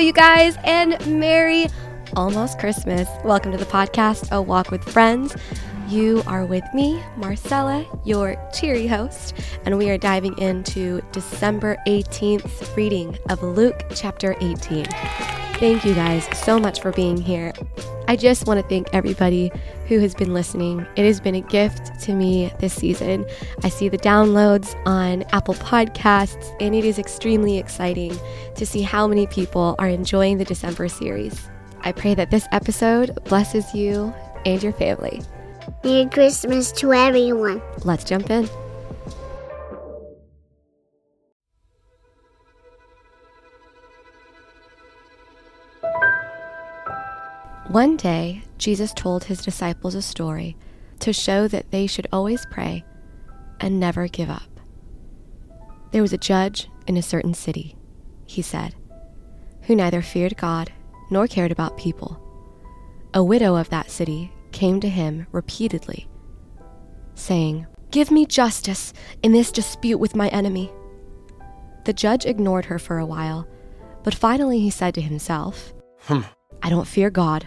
you guys, and Merry almost Christmas. Welcome to the podcast, A Walk with Friends. You are with me, Marcella, your cheery host, and we are diving into December 18th reading of Luke chapter 18. Thank you guys so much for being here. I just want to thank everybody who has been listening. It has been a gift to me this season. I see the downloads on Apple Podcasts, and it is extremely exciting to see how many people are enjoying the December series. I pray that this episode blesses you and your family. Merry Christmas to everyone. Let's jump in. One day, Jesus told his disciples a story to show that they should always pray and never give up. There was a judge in a certain city, he said, who neither feared God nor cared about people. A widow of that city came to him repeatedly, saying, Give me justice in this dispute with my enemy. The judge ignored her for a while, but finally he said to himself, Hmm. I don't fear God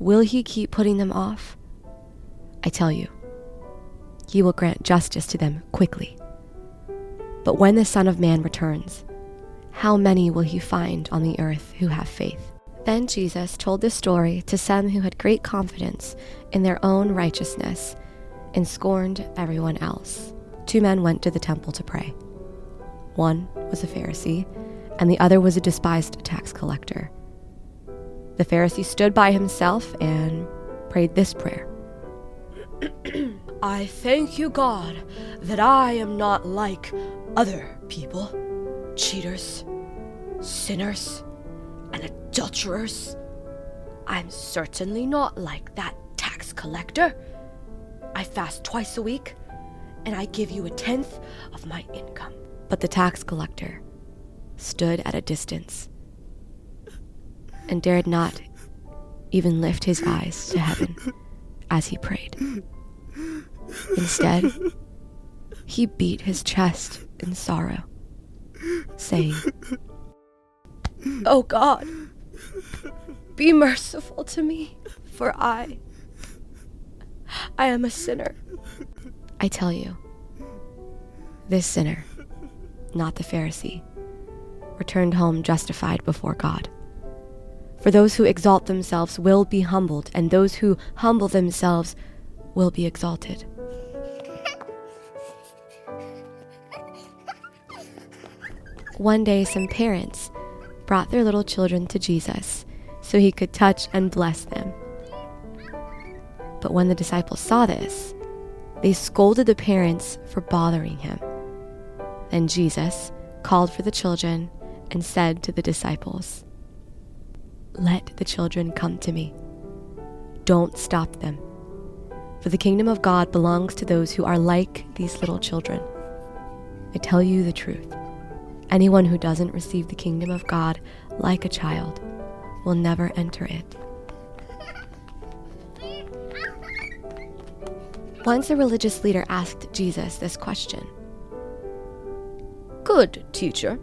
Will he keep putting them off? I tell you, he will grant justice to them quickly. But when the Son of Man returns, how many will he find on the earth who have faith? Then Jesus told this story to some who had great confidence in their own righteousness and scorned everyone else. Two men went to the temple to pray. One was a Pharisee, and the other was a despised tax collector. The Pharisee stood by himself and prayed this prayer I thank you, God, that I am not like other people cheaters, sinners, and adulterers. I'm certainly not like that tax collector. I fast twice a week, and I give you a tenth of my income. But the tax collector stood at a distance and dared not even lift his eyes to heaven as he prayed. Instead, he beat his chest in sorrow, saying, Oh God, be merciful to me, for I. I am a sinner. I tell you, this sinner, not the Pharisee, returned home justified before God. For those who exalt themselves will be humbled, and those who humble themselves will be exalted. One day, some parents brought their little children to Jesus so he could touch and bless them. But when the disciples saw this, they scolded the parents for bothering him. Then Jesus called for the children and said to the disciples, Let the children come to me. Don't stop them. For the kingdom of God belongs to those who are like these little children. I tell you the truth. Anyone who doesn't receive the kingdom of God like a child will never enter it. Once a religious leader asked Jesus this question Good teacher,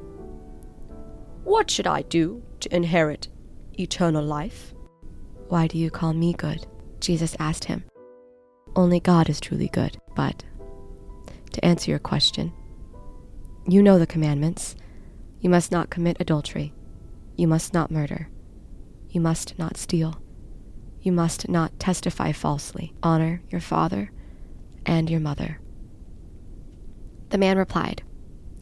what should I do to inherit eternal life? Why do you call me good? Jesus asked him. Only God is truly good. But to answer your question, you know the commandments. You must not commit adultery. You must not murder. You must not steal. You must not testify falsely. Honor your father and your mother. The man replied,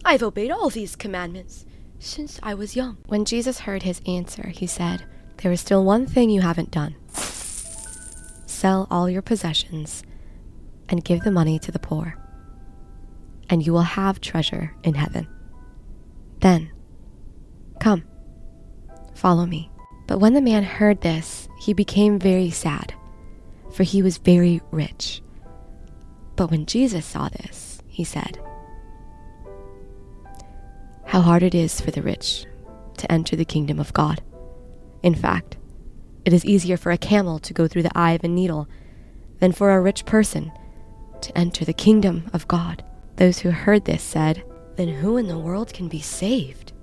I've obeyed all these commandments since I was young. When Jesus heard his answer, he said, There is still one thing you haven't done. Sell all your possessions and give the money to the poor, and you will have treasure in heaven. Then, come, Follow me. But when the man heard this, he became very sad, for he was very rich. But when Jesus saw this, he said, How hard it is for the rich to enter the kingdom of God. In fact, it is easier for a camel to go through the eye of a needle than for a rich person to enter the kingdom of God. Those who heard this said, Then who in the world can be saved?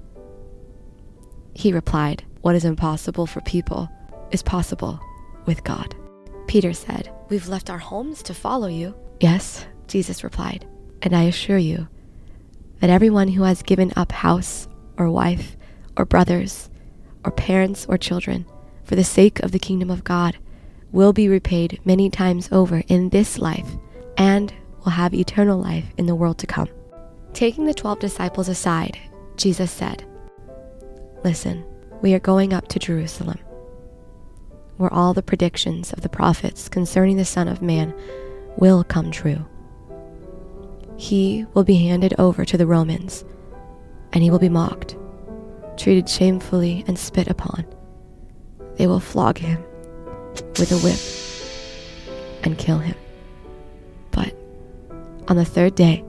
He replied, What is impossible for people is possible with God. Peter said, We've left our homes to follow you. Yes, Jesus replied, and I assure you that everyone who has given up house or wife or brothers or parents or children for the sake of the kingdom of God will be repaid many times over in this life and will have eternal life in the world to come. Taking the twelve disciples aside, Jesus said, Listen, we are going up to Jerusalem, where all the predictions of the prophets concerning the Son of Man will come true. He will be handed over to the Romans, and he will be mocked, treated shamefully, and spit upon. They will flog him with a whip and kill him. But on the third day,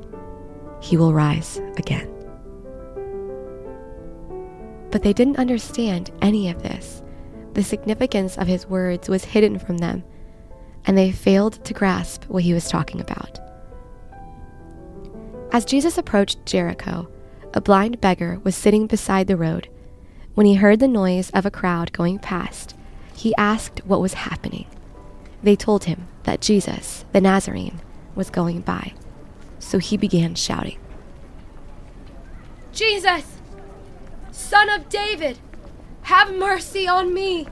he will rise again. But they didn't understand any of this. The significance of his words was hidden from them, and they failed to grasp what he was talking about. As Jesus approached Jericho, a blind beggar was sitting beside the road. When he heard the noise of a crowd going past, he asked what was happening. They told him that Jesus, the Nazarene, was going by, so he began shouting, Jesus, Son of David, have mercy on me.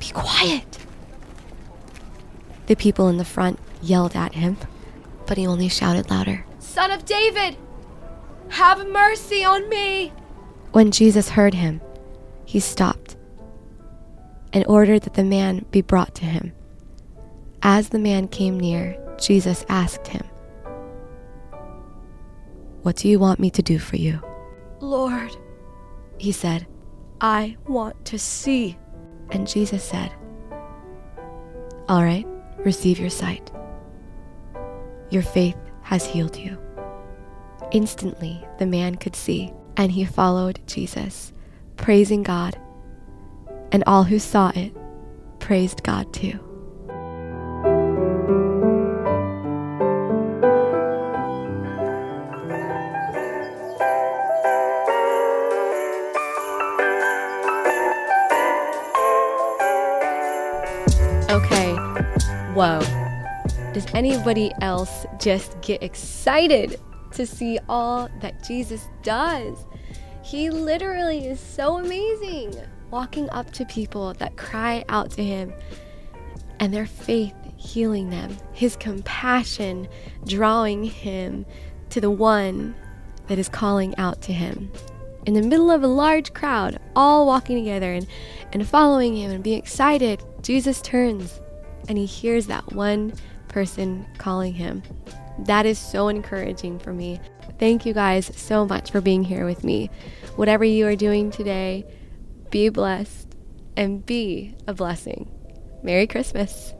Be quiet! The people in the front yelled at him, but he only shouted louder. Son of David, have mercy on me. When Jesus heard him, he stopped and ordered that the man be brought to him. As the man came near, Jesus asked him, What do you want me to do for you? Lord, He said, I want to see. and Jesus said, All right, receive your sight. Your faith has healed you. Instantly, the man could see, and he followed Jesus, praising God. And all who saw it praised God too. Does anybody else just get excited to see all that Jesus does? He literally is so amazing, walking up to people that cry out to him and their faith healing them, his compassion drawing him to the one that is calling out to him. In the middle of a large crowd, all walking together and, and following him and being excited, Jesus turns and he hears that one person calling him. That is so encouraging for me. Thank you guys so much for being here with me. Whatever you are doing today, be blessed and be a blessing. Merry Christmas.